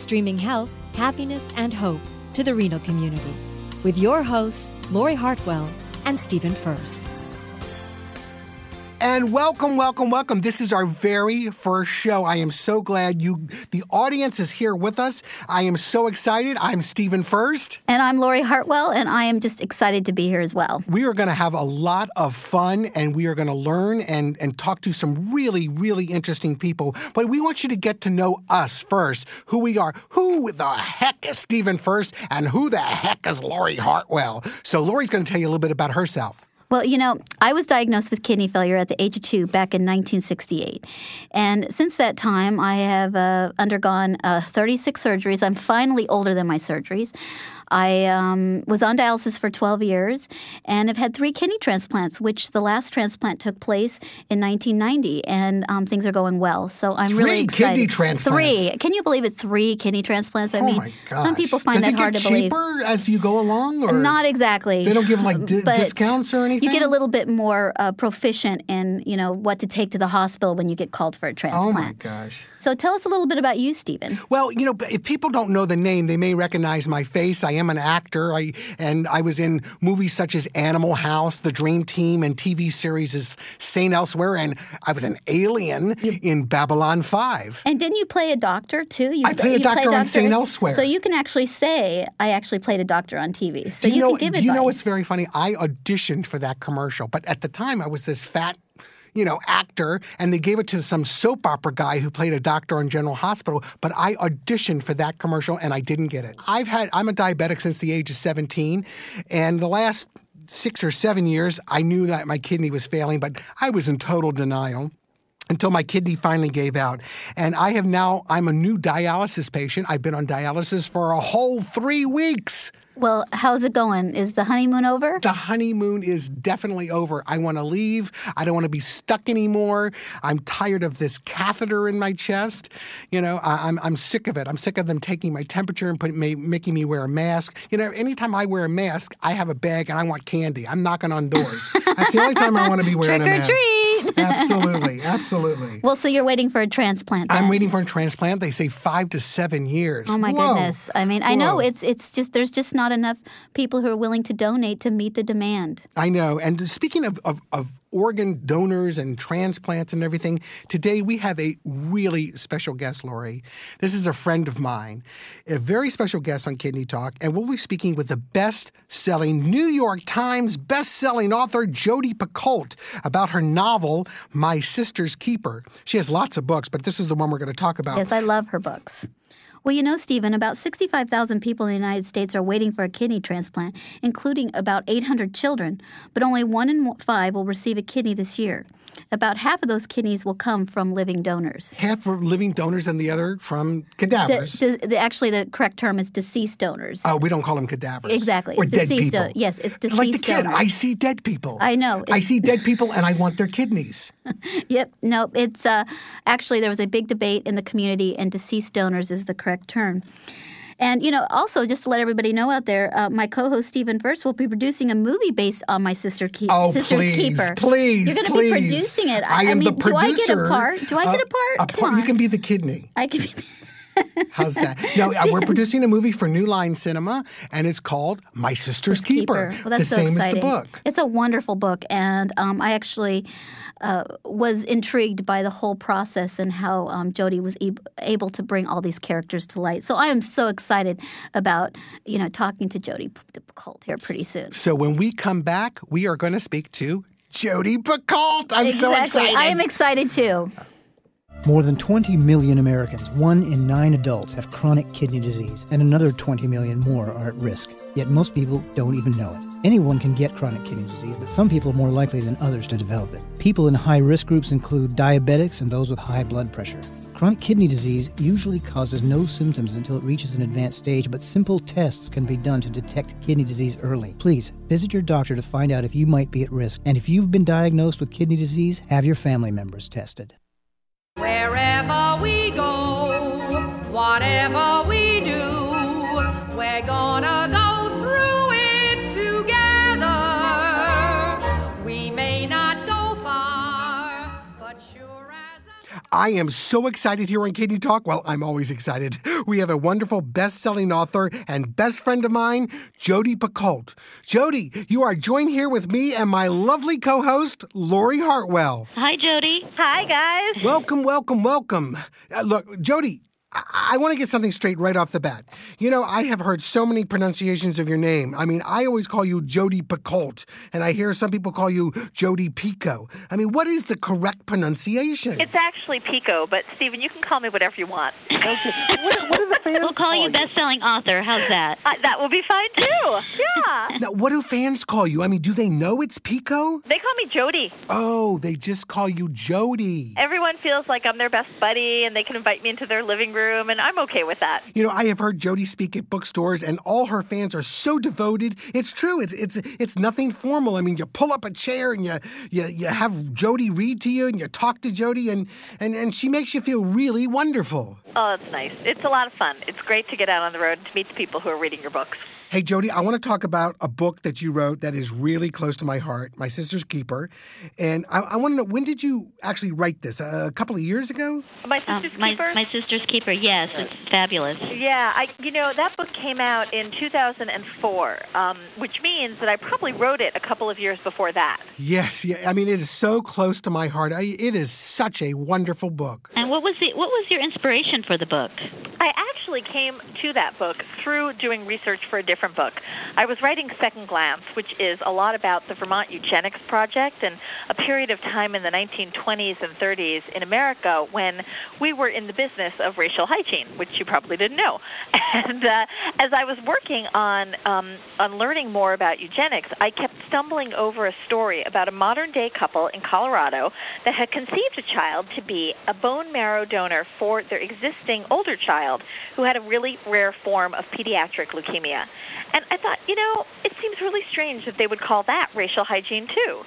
streaming health, happiness, and hope to the renal community with your hosts, Lori Hartwell and Stephen Furst. And welcome, welcome, welcome. This is our very first show. I am so glad you, the audience is here with us. I am so excited. I'm Stephen Furst. And I'm Lori Hartwell, and I am just excited to be here as well. We are going to have a lot of fun and we are going to learn and, and talk to some really, really interesting people. But we want you to get to know us first, who we are. Who the heck is Stephen Furst, and who the heck is Lori Hartwell? So Lori's going to tell you a little bit about herself. Well, you know, I was diagnosed with kidney failure at the age of two back in 1968. And since that time, I have uh, undergone uh, 36 surgeries. I'm finally older than my surgeries. I um, was on dialysis for 12 years and have had three kidney transplants, which the last transplant took place in 1990, and um, things are going well. So I'm three really excited. kidney transplants. Three. Can you believe it? Three kidney transplants. I oh mean, some people find Does that it hard to believe. cheaper as you go along, or Not exactly. They don't give like di- discounts or anything. You get a little bit more uh, proficient in, you know, what to take to the hospital when you get called for a transplant. Oh my gosh. So tell us a little bit about you, Stephen. Well, you know, if people don't know the name, they may recognize my face. I am an actor, I, and I was in movies such as Animal House, The Dream Team, and TV series as Saint Elsewhere, and I was an alien in Babylon 5. And didn't you play a doctor too? You, I played a you doctor on Saint Elsewhere. So you can actually say, I actually played a doctor on TV. So do you, know, can give do you know what's very funny? I auditioned for that commercial, but at the time I was this fat you know, actor, and they gave it to some soap opera guy who played a doctor on General Hospital. But I auditioned for that commercial and I didn't get it. I've had I'm a diabetic since the age of 17, and the last six or seven years I knew that my kidney was failing, but I was in total denial until my kidney finally gave out. And I have now, I'm a new dialysis patient. I've been on dialysis for a whole three weeks. Well, how's it going? Is the honeymoon over? The honeymoon is definitely over. I want to leave. I don't want to be stuck anymore. I'm tired of this catheter in my chest. You know, I, am I'm sick of it. I'm sick of them taking my temperature and put, making me wear a mask. You know, anytime I wear a mask, I have a bag and I want candy. I'm knocking on doors. That's the only time I want to be wearing Trick a or mask. treat. absolutely, absolutely. Well, so you're waiting for a transplant. I'm waiting for a transplant. They say five to seven years. Oh my Whoa. goodness! I mean, I know it's it's just there's just not enough people who are willing to donate to meet the demand. I know. And speaking of, of, of organ donors and transplants and everything, today we have a really special guest, Lori. This is a friend of mine, a very special guest on Kidney Talk, and we'll be speaking with the best selling New York Times best selling author, Jodi Picoult, about her novel, My Sister's Keeper. She has lots of books, but this is the one we're going to talk about. Yes, I love her books. Well, you know, Stephen, about 65,000 people in the United States are waiting for a kidney transplant, including about 800 children, but only one in five will receive a kidney this year. About half of those kidneys will come from living donors. Half for living donors and the other from cadavers. De- de- actually, the correct term is deceased donors. Oh, we don't call them cadavers. Exactly. Or dead people. do- yes, it's deceased like the kid, donors. I see dead people. I know. I see dead people and I want their kidneys. Yep. No, it's uh, actually there was a big debate in the community, and deceased donors is the correct term. And you know, also just to let everybody know out there, uh, my co-host Stephen Furst will be producing a movie based on my sister Keep, Oh, sister's please, keeper. please, You're going to be producing it. I am mean, the do I get a part? Do I get Uh, a part? a part- You can be the kidney. I can be. The- How's that? No, uh, we're producing a movie for New Line Cinema, and it's called My Sister's Keeper. Well, that's the so same exciting. as the book. It's a wonderful book, and um, I actually uh, was intrigued by the whole process and how um, Jodi was e- able to bring all these characters to light. So I am so excited about you know talking to Jodi Picoult here pretty soon. So when we come back, we are going to speak to Jodi Picoult. I'm so excited. I am excited too. More than 20 million Americans, one in nine adults, have chronic kidney disease, and another 20 million more are at risk. Yet most people don't even know it. Anyone can get chronic kidney disease, but some people are more likely than others to develop it. People in high risk groups include diabetics and those with high blood pressure. Chronic kidney disease usually causes no symptoms until it reaches an advanced stage, but simple tests can be done to detect kidney disease early. Please visit your doctor to find out if you might be at risk. And if you've been diagnosed with kidney disease, have your family members tested. Wherever we go, whatever we I am so excited here on Kidney Talk. Well, I'm always excited. We have a wonderful best-selling author and best friend of mine, Jodi Picoult. Jodi, you are joined here with me and my lovely co-host, Lori Hartwell. Hi, Jodi. Hi, guys. Welcome, welcome, welcome. Uh, look, Jodi, I, I want to get something straight right off the bat. You know, I have heard so many pronunciations of your name. I mean, I always call you Jodi Picoult, and I hear some people call you Jodi Pico. I mean, what is the correct pronunciation? It's actually Pico, but Stephen, you can call me whatever you want. Okay. what, what do the fans We'll call you best-selling author. How's that? Uh, that will be fine too. Yeah. Now, what do fans call you? I mean, do they know it's Pico? They call me Jodi. Oh, they just call you Jodi. Everyone feels like I'm their best buddy, and they can invite me into their living room, and I'm okay with that. You know, I have heard Jodi speak at bookstores, and all her fans are so devoted. It's true. It's it's it's nothing formal. I mean, you pull up a chair and you you, you have Jodi read to you, and you talk to Jodi, and, and and she makes you feel really wonderful. Oh, that's nice. It's a lot of fun. It's great to get out on the road and to meet the people who are reading your books. Hey, Jodi, I want to talk about a book that you wrote that is really close to my heart, My Sister's Keeper. And I, I want to know, when did you actually write this? a couple of years ago? My Sister's um, my, Keeper? My Sister's Keeper, yes. It's fabulous. Yeah, I you know that book came out in 2004, um, which means that I probably wrote it a couple of years before that. Yes, yeah. I mean, it is so close to my heart. I, it is such a wonderful book. And what was the what was your inspiration for the book? I actually came to that book through doing research for a different book. I was writing Second Glance, which is a lot about the Vermont Eugenics Project and a period of time in the 1920s and 30s in America when we were in the business of racial hygiene, which you probably didn't know. And uh, as I was working on um, on learning more about eugenics, I kept stumbling over a story about a modern day couple in Colorado that had conceived a child to be a bone marrow donor for their existing older child who had a really rare form of pediatric leukemia. And I thought, you know, it seems really strange that they would call that racial hygiene too.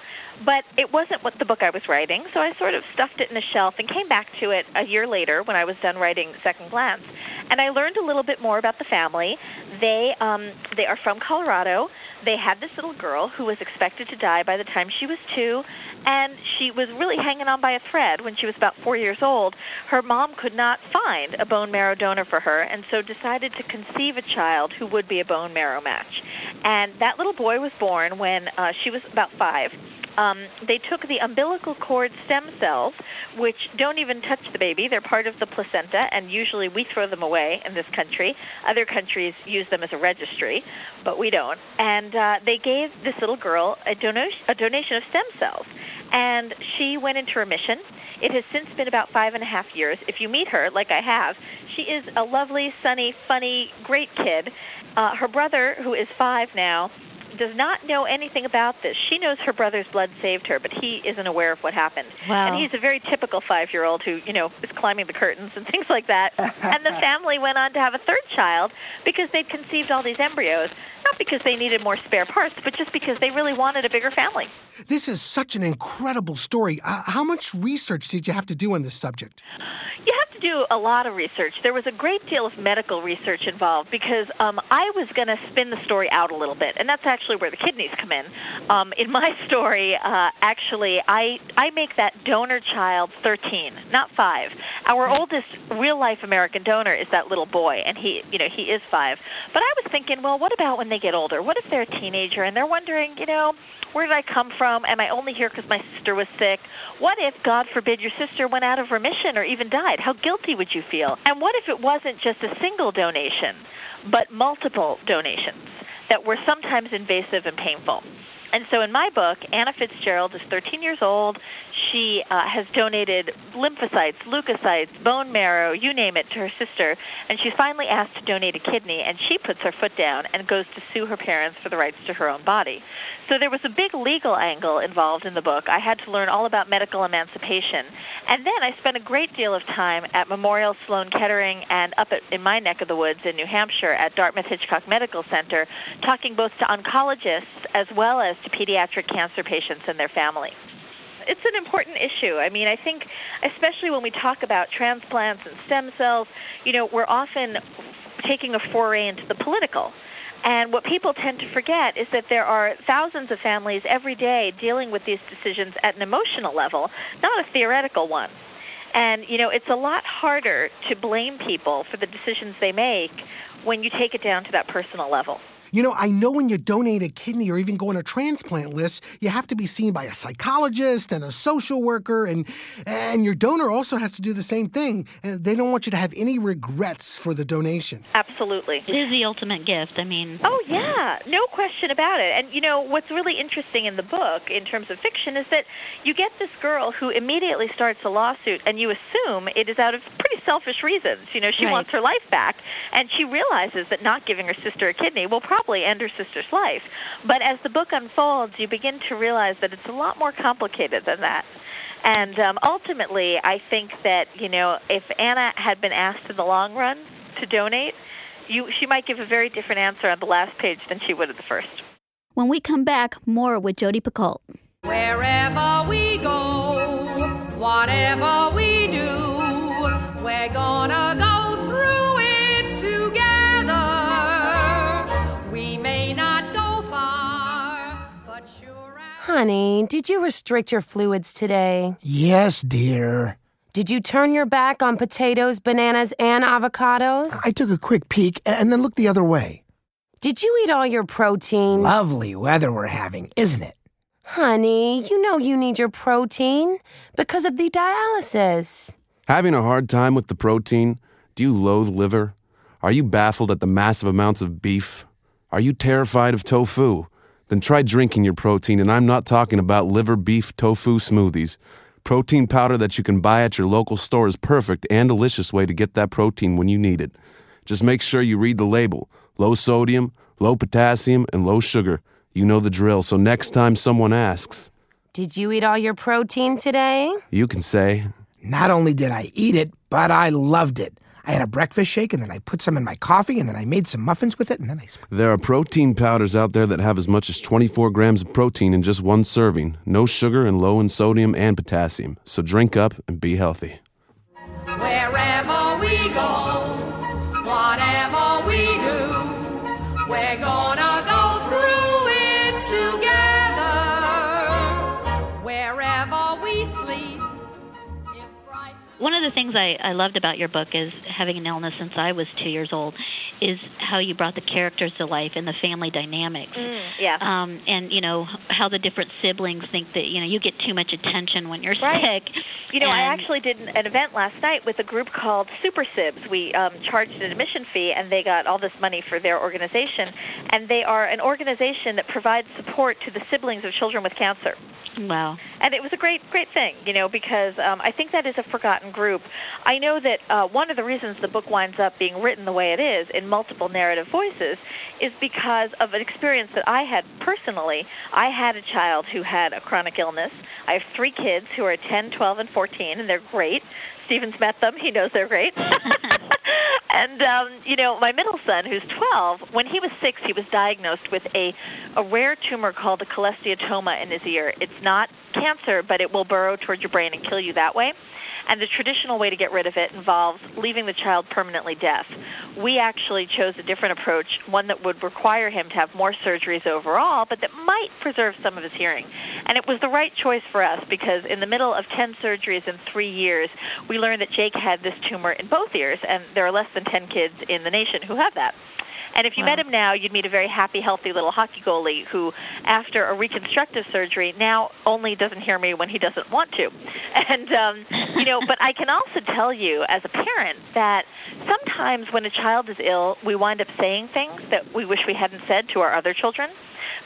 But it wasn't what the book I was writing, so I sort of stuffed it in a shelf and came back to it a year later when I was done writing Second Glance. And I learned a little bit more about the family. They um they are from Colorado. They had this little girl who was expected to die by the time she was 2 and she was really hanging on by a thread when she was about 4 years old. Her mom could not find a bone marrow donor for her and so decided to conceive a child who would be a bone marrow match. And that little boy was born when uh, she was about 5 um, they took the umbilical cord stem cells, which don't even touch the baby. They're part of the placenta, and usually we throw them away in this country. Other countries use them as a registry, but we don't. And uh, they gave this little girl a, donation, a donation of stem cells, and she went into remission. It has since been about five and a half years. If you meet her, like I have, she is a lovely, sunny, funny, great kid. Uh, her brother, who is five now, does not know anything about this. She knows her brother's blood saved her, but he isn't aware of what happened. Wow. And he's a very typical five-year-old who, you know, is climbing the curtains and things like that. and the family went on to have a third child because they'd conceived all these embryos, not because they needed more spare parts, but just because they really wanted a bigger family. This is such an incredible story. Uh, how much research did you have to do on this subject? You have to do a lot of research. There was a great deal of medical research involved because um, I was going to spin the story out a little bit, and that's actually where the kidneys come in. Um, in my story, uh, actually, I I make that donor child 13, not five. Our oldest real life American donor is that little boy, and he you know he is five. But I was thinking, well, what about when they get older? What if they're a teenager and they're wondering, you know, where did I come from? Am I only here because my sister was sick? What if, God forbid, your sister went out of remission or even died? How guilty would you feel? And what if it wasn't just a single donation, but multiple donations that were sometimes invasive and painful? And so in my book, Anna Fitzgerald is 13 years old. She uh, has donated lymphocytes, leukocytes, bone marrow, you name it, to her sister. And she's finally asked to donate a kidney, and she puts her foot down and goes to sue her parents for the rights to her own body. So there was a big legal angle involved in the book. I had to learn all about medical emancipation. And then I spent a great deal of time at Memorial Sloan Kettering and up at, in my neck of the woods in New Hampshire at Dartmouth Hitchcock Medical Center, talking both to oncologists as well as to pediatric cancer patients and their families it's an important issue. I mean, I think especially when we talk about transplants and stem cells, you know, we're often taking a foray into the political. And what people tend to forget is that there are thousands of families every day dealing with these decisions at an emotional level, not a theoretical one. And, you know, it's a lot harder to blame people for the decisions they make when you take it down to that personal level. You know, I know when you donate a kidney or even go on a transplant list, you have to be seen by a psychologist and a social worker, and and your donor also has to do the same thing. And they don't want you to have any regrets for the donation. Absolutely, it is the ultimate gift. I mean, oh yeah, no question about it. And you know what's really interesting in the book, in terms of fiction, is that you get this girl who immediately starts a lawsuit, and you assume it is out of pretty selfish reasons. You know, she right. wants her life back, and she realizes that not giving her sister a kidney will probably probably end her sister's life. But as the book unfolds, you begin to realize that it's a lot more complicated than that. And um, ultimately, I think that you know, if Anna had been asked in the long run to donate, you she might give a very different answer on the last page than she would at the first. When we come back, more with Jodi Picoult. Wherever we go, whatever we do, we're gonna go Honey, did you restrict your fluids today? Yes, dear. Did you turn your back on potatoes, bananas, and avocados? I took a quick peek and then looked the other way. Did you eat all your protein? Lovely weather we're having, isn't it? Honey, you know you need your protein because of the dialysis. Having a hard time with the protein? Do you loathe liver? Are you baffled at the massive amounts of beef? Are you terrified of tofu? Then try drinking your protein, and I'm not talking about liver beef tofu smoothies. Protein powder that you can buy at your local store is perfect and delicious way to get that protein when you need it. Just make sure you read the label. Low sodium, low potassium, and low sugar. You know the drill, so next time someone asks, Did you eat all your protein today? You can say, Not only did I eat it, but I loved it. I had a breakfast shake and then I put some in my coffee and then I made some muffins with it and then I. There are protein powders out there that have as much as 24 grams of protein in just one serving, no sugar and low in sodium and potassium. So drink up and be healthy. Wherever we go, things I, I loved about your book is having an illness since I was two years old, is how you brought the characters to life and the family dynamics. Mm, yeah. Um, and you know how the different siblings think that you know you get too much attention when you're right. sick. You know, and I actually did an event last night with a group called Super Sibs. We um, charged an admission fee, and they got all this money for their organization. And they are an organization that provides support to the siblings of children with cancer. Wow. And it was a great, great thing, you know, because um, I think that is a forgotten group. I know that uh, one of the reasons the book winds up being written the way it is in multiple narrative voices is because of an experience that I had personally. I had a child who had a chronic illness. I have three kids who are 10, 12, and 14, and they're great. Stephen's met them. He knows they're great. and um, you know, my middle son, who's 12, when he was six, he was diagnosed with a a rare tumor called a cholesteatoma in his ear. It's not cancer, but it will burrow towards your brain and kill you that way and the traditional way to get rid of it involves leaving the child permanently deaf. We actually chose a different approach, one that would require him to have more surgeries overall, but that might preserve some of his hearing. And it was the right choice for us because in the middle of 10 surgeries in three years, we learned that Jake had this tumor in both ears, and there are less than 10 kids in the nation who have that. And if you wow. met him now, you'd meet a very happy, healthy little hockey goalie who, after a reconstructive surgery, now only doesn't hear me when he doesn't want to. And, um, you know, but I can also tell you as a parent that sometimes when a child is ill, we wind up saying things that we wish we hadn't said to our other children.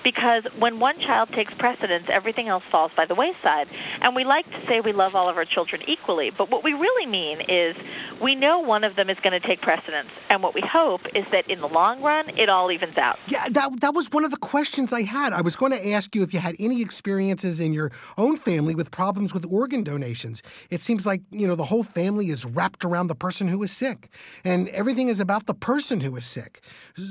Because when one child takes precedence, everything else falls by the wayside. And we like to say we love all of our children equally, but what we really mean is we know one of them is going to take precedence, and what we hope is that in the long run, it all evens out. Yeah, that, that was one of the questions I had. I was going to ask you if you had any experiences in your own family with problems with organ donations. It seems like, you know, the whole family is wrapped around the person who is sick, and everything is about the person who is sick,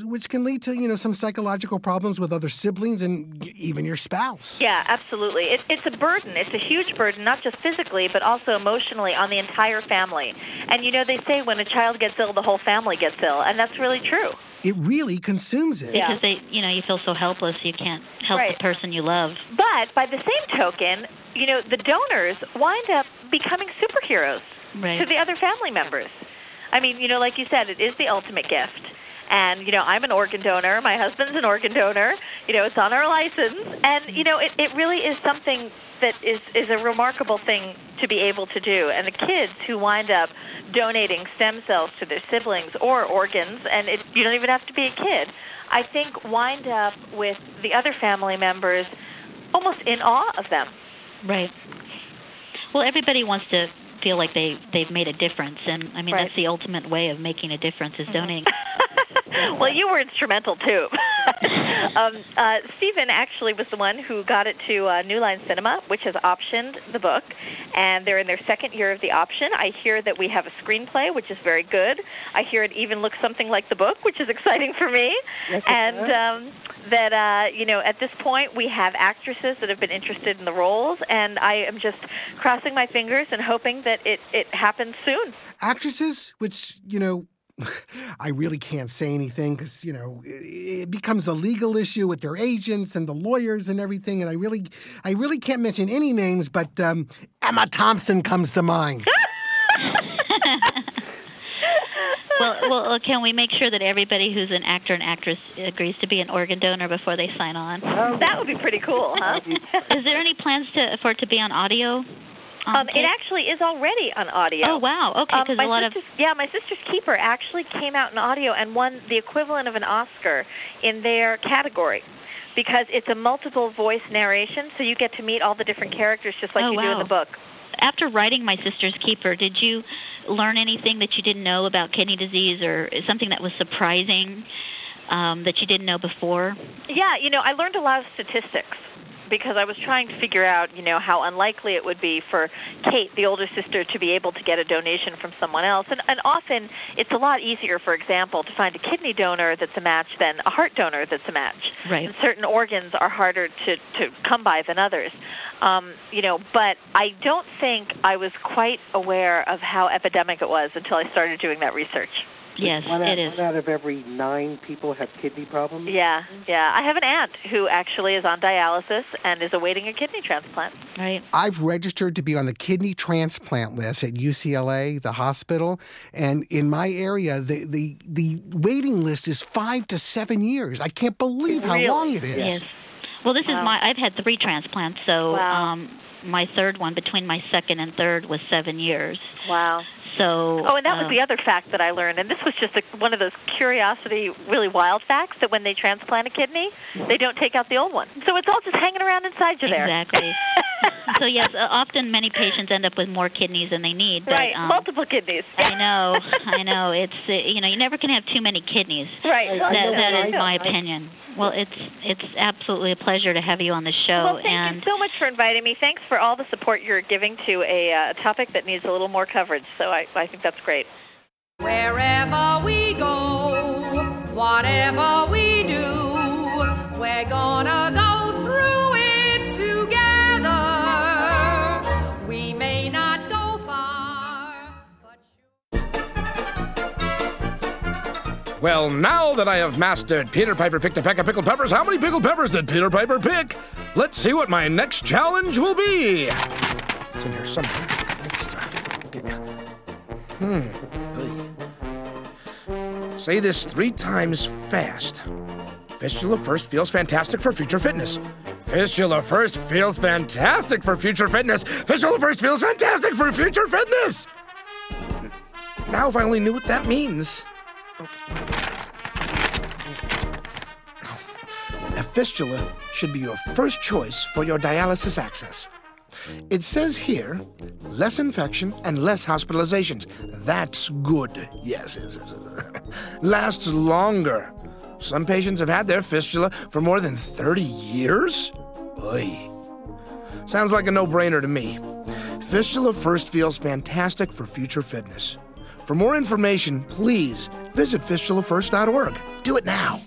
which can lead to, you know, some psychological problems with other siblings and even your spouse. Yeah, absolutely. It, it's a burden. It's a huge burden, not just physically, but also emotionally on the entire family. And you know, they say when a child gets ill, the whole family gets ill, and that's really true. It really consumes it. Because they, you know, you feel so helpless, you can't help Right. the person you love. But by the same token, you know, the donors wind up becoming superheroes Right. to the other family members. I mean, you know, like you said, it is the ultimate gift. And, you know, I'm an organ donor. My husband's an organ donor. You know, it's on our license. And, you know, it, it really is something that is, is a remarkable thing to be able to do. And the kids who wind up donating stem cells to their siblings or organs, and it, you don't even have to be a kid, I think wind up with the other family members almost in awe of them. Right. Well, everybody wants to feel like they they've made a difference, and I mean Right. that's the ultimate way of making a difference is mm-hmm. donating. well, you were instrumental too. um, uh, Stephen actually was the one who got it to uh, New Line Cinema, which has optioned the book, and they're in their second year of the option. I hear that we have a screenplay, which is very good. I hear it even looks something like the book, which is exciting for me. Yes, and um, that uh, you know, at this point, we have actresses that have been interested in the roles, and I am just crossing my fingers and hoping that it it happens soon. Actresses, which, you know, I really can't say anything because, you know, it it becomes a legal issue with their agents and the lawyers and everything. And I really, I really can't mention any names, but um, Emma Thompson comes to mind. well, well, can we make sure that everybody who's an actor and actress agrees to be an organ donor before they sign on? That would be pretty cool, huh? Is there any plans to for it to be on audio? Um, it actually is already on audio. Oh, wow. Okay, Um, 'cause my a lot of- sister's, yeah, my sister's keeper actually came out in audio and won the equivalent of an Oscar in their category because it's a multiple voice narration, so you get to meet all the different characters just like Oh, you do in the book. After writing My Sister's Keeper, did you learn anything that you didn't know about kidney disease or something that was surprising um, that you didn't know before? Yeah, you know, I learned a lot of statistics because I was trying to figure out, you know, how unlikely it would be for Kate, the older sister, to be able to get a donation from someone else. And, and often it's a lot easier, for example, to find a kidney donor that's a match than a heart donor that's a match. Right. And certain organs are harder to, to come by than others. Um, you know, but I don't think I was quite aware of how epidemic it was until I started doing that research. Yes, one out, it is. One out of every nine people have kidney problems. Yeah, yeah. I have an aunt who actually is on dialysis and is awaiting a kidney transplant. Right. I've registered to be on the kidney transplant list at UCLA, the hospital, and in my area, the the, the waiting list is five to seven years. I can't believe how Really? long it is. Yes. Well, this is my. I've had three transplants, so Wow. um, my third one between my second and third was seven years. Wow. So. Oh, and that was um, the other fact that I learned, and this was just a, one of those curiosity, really wild facts that when they transplant a kidney, they don't take out the old one, so it's all just hanging around inside you there. Exactly. so yes, uh, often many patients end up with more kidneys than they need. But, right, um, multiple kidneys. I know, I know. It's uh, you know you never can have too many kidneys. Right. That, I know, that I know. my opinion. Well, it's it's absolutely a pleasure to have you on the show, Well, thank and you so much for inviting me. Thanks for all the support you're giving to a uh, topic that needs a little more coverage. So I, I think that's great. Wherever we go, whatever we do, we're gonna go Well, now that I have mastered Peter Piper picked a peck of pickled peppers, how many pickled peppers did Peter Piper pick? Let's see what my next challenge will be. It's in here somewhere. Hmm. Say this three times fast. Fistula first feels fantastic for future fitness. Fistula first feels fantastic for future fitness. Fistula first feels fantastic for future fitness. Now, if I only knew what that means. Fistula should be your first choice for your dialysis access. It says here less infection and less hospitalizations. That's good. Yes, yes, yes. Lasts longer. Some patients have had their fistula for more than 30 years? Oy. Sounds like a no brainer to me. Fistula First feels fantastic for future fitness. For more information, please visit fistulafirst.org. Do it now.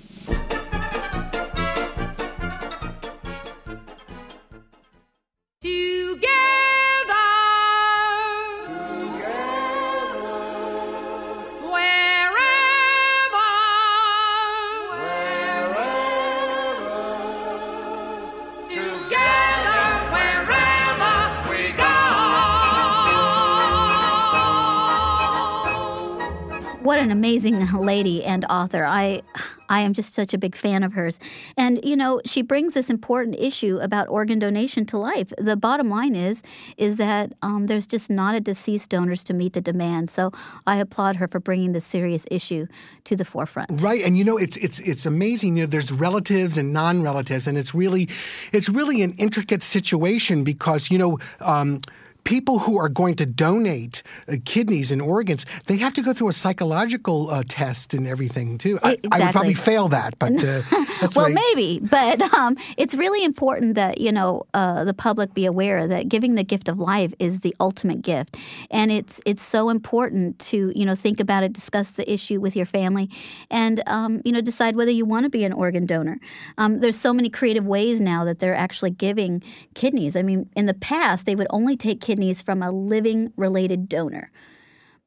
Amazing lady and author. I I am just such a big fan of hers. And you know, she brings this important issue about organ donation to life. The bottom line is is that um, there's just not a deceased donors to meet the demand. So I applaud her for bringing this serious issue to the forefront. Right, and you know, it's it's it's amazing. You know, there's relatives and non-relatives, and it's really it's really an intricate situation because you know. Um, people who are going to donate uh, kidneys and organs, they have to go through a psychological uh, test and everything too. I, Exactly. I would probably fail that, but uh, that's well, I- maybe, but um, it's really important that you know uh, the public be aware that giving the gift of life is the ultimate gift, and it's it's so important to you know think about it, discuss the issue with your family, and um, you know decide whether you want to be an organ donor. Um, there's so many creative ways now that they're actually giving kidneys. I mean, in the past they would only take kidneys from a living related donor.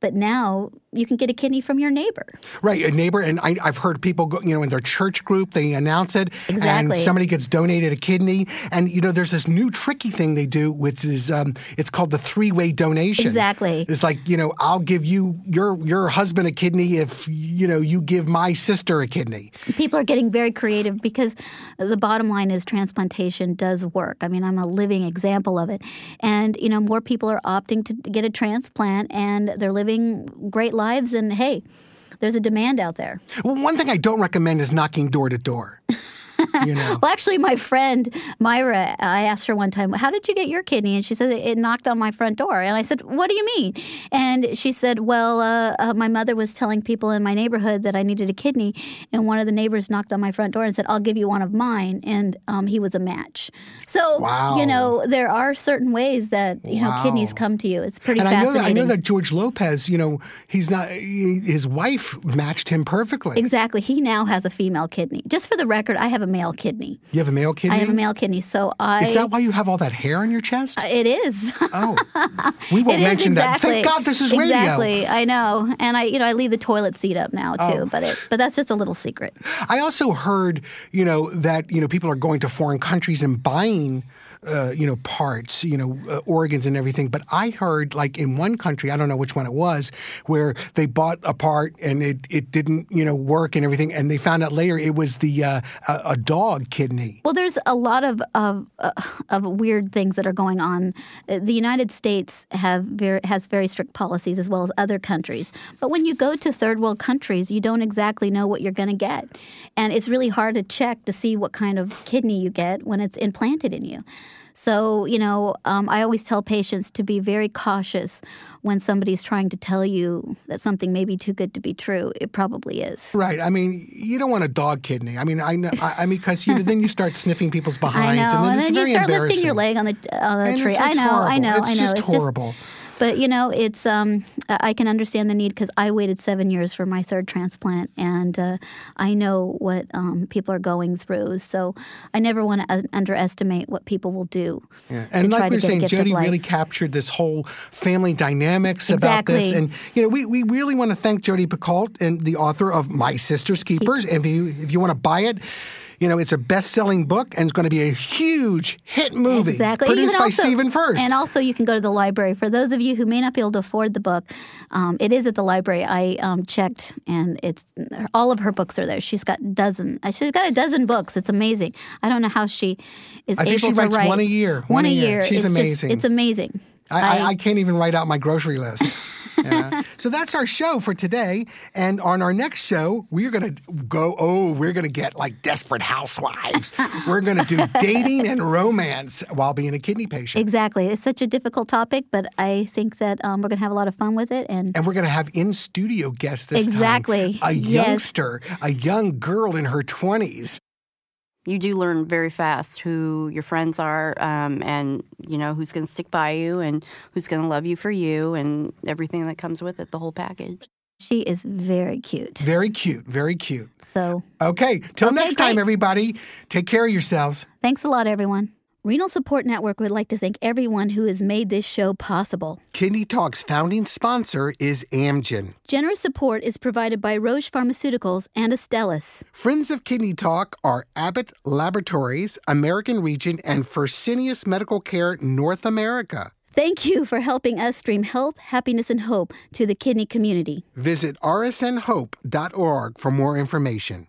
But now you can get a kidney from your neighbor. Right, a neighbor, and I, I've heard people go, you know, in their church group, they announce it, Exactly. and somebody gets donated a kidney, and you know, there's this new tricky thing they do, which is um, it's called the three-way donation. Exactly. It's like you know, I'll give you your your husband a kidney if you know you give my sister a kidney. People are getting very creative because the bottom line is transplantation does work. I mean, I'm a living example of it. And, you know, more people are opting to get a transplant and they're living great lives. And hey, there's a demand out there. Well, one thing I don't recommend is knocking door to door. You know. Well, actually, my friend Myra, I asked her one time, How did you get your kidney? And she said, It knocked on my front door. And I said, What do you mean? And she said, Well, uh, uh, my mother was telling people in my neighborhood that I needed a kidney. And one of the neighbors knocked on my front door and said, I'll give you one of mine. And um, he was a match. So, Wow. you know, there are certain ways that, you know, kidneys come to you. It's pretty and I know fascinating. that I know that George Lopez, you know, he's not his wife matched him perfectly. Exactly. He now has a female kidney. Just for the record, I have a male kidney. You have a male kidney. I have a male kidney, so I. Is that why you have all that hair on your chest? Uh, It is. Oh, we won't It mention that. exactly. Thank God this is radio. Exactly, I know, and I, you know, I leave the toilet seat up now too, Oh. but it, but that's just a little secret. I also heard, you know, that you know people are going to foreign countries and buying, uh, you know, parts, you know, uh, organs and everything. But I heard, like in one country, I don't know which one it was, where they bought a part and it it didn't, you know, work and everything, and they found out later it was the uh, a, a dog kidney. Well, there's a lot of of, uh, of weird things that are going on. Uh, The United States have very, has very strict policies as well as other countries. But when you go to third world countries, you don't exactly know what you're going to get, and it's really hard to check to see what kind of kidney you get when it's implanted in you. So, you know, um, I always tell patients to be very cautious when somebody's trying to tell you that something may be too good to be true. It probably is. Right. I mean, you don't want a dog kidney. I mean, I know. I, mean, because you then you start sniffing people's behinds, know, and then and then you start lifting your leg on the on the And tree. it's- I know, I know, It's I know. It's just horrible. But you know, it's um, I can understand the need because I waited seven years for my third transplant, and uh, I know what um, people are going through. So I never want to underestimate what people will do. Yeah. And like we were saying, Jodi really captured this whole family dynamics about this. And, you know, we, we really want to thank Jodi Picoult and the author of My Sister's Keepers. And if you, if you want to buy it, you know, it's a best-selling book and it's going to be a huge hit movie Exactly. produced by also- Stephen Furst. And also, you can go to the library. For those of you who may not be able to afford the book, um, it is at the library. I um, checked, and it's all of her books are there. She's got dozen. uh, She's got a dozen books. It's amazing. I don't know how she is I think able she to writes write one a year. One, a year. She's It's just- amazing. it's amazing. I, I, I can't even write out my grocery list. Yeah. So that's our show for today. And on our next show, we're going to go, oh, we're going to get like desperate housewives. we're going to do dating and romance while being a kidney patient. Exactly. It's such a difficult topic, but I think that um, we're going to have a lot of fun with it. And And we're going to have in studio guests this Exactly. time. Exactly. A Yes. youngster, a young girl in her 20s. You do learn very fast who your friends are um, and you know who's going to stick by you and who's going to love you for you and everything that comes with it the whole package she is very cute. Very cute. Very cute. So Okay. Till Okay, next time, great. everybody. Take care of yourselves. thanks a lot, everyone. Renal Support Network would like to thank everyone who has made this show possible. Kidney Talk's founding sponsor is Amgen. Generous support is provided by Roche Pharmaceuticals and Astellas. Friends of Kidney Talk are Abbott Laboratories, American Regent, and Fresenius Medical Care North America. Thank you for helping us stream health, happiness, and hope to the kidney community. Visit rsnhope.org for more information.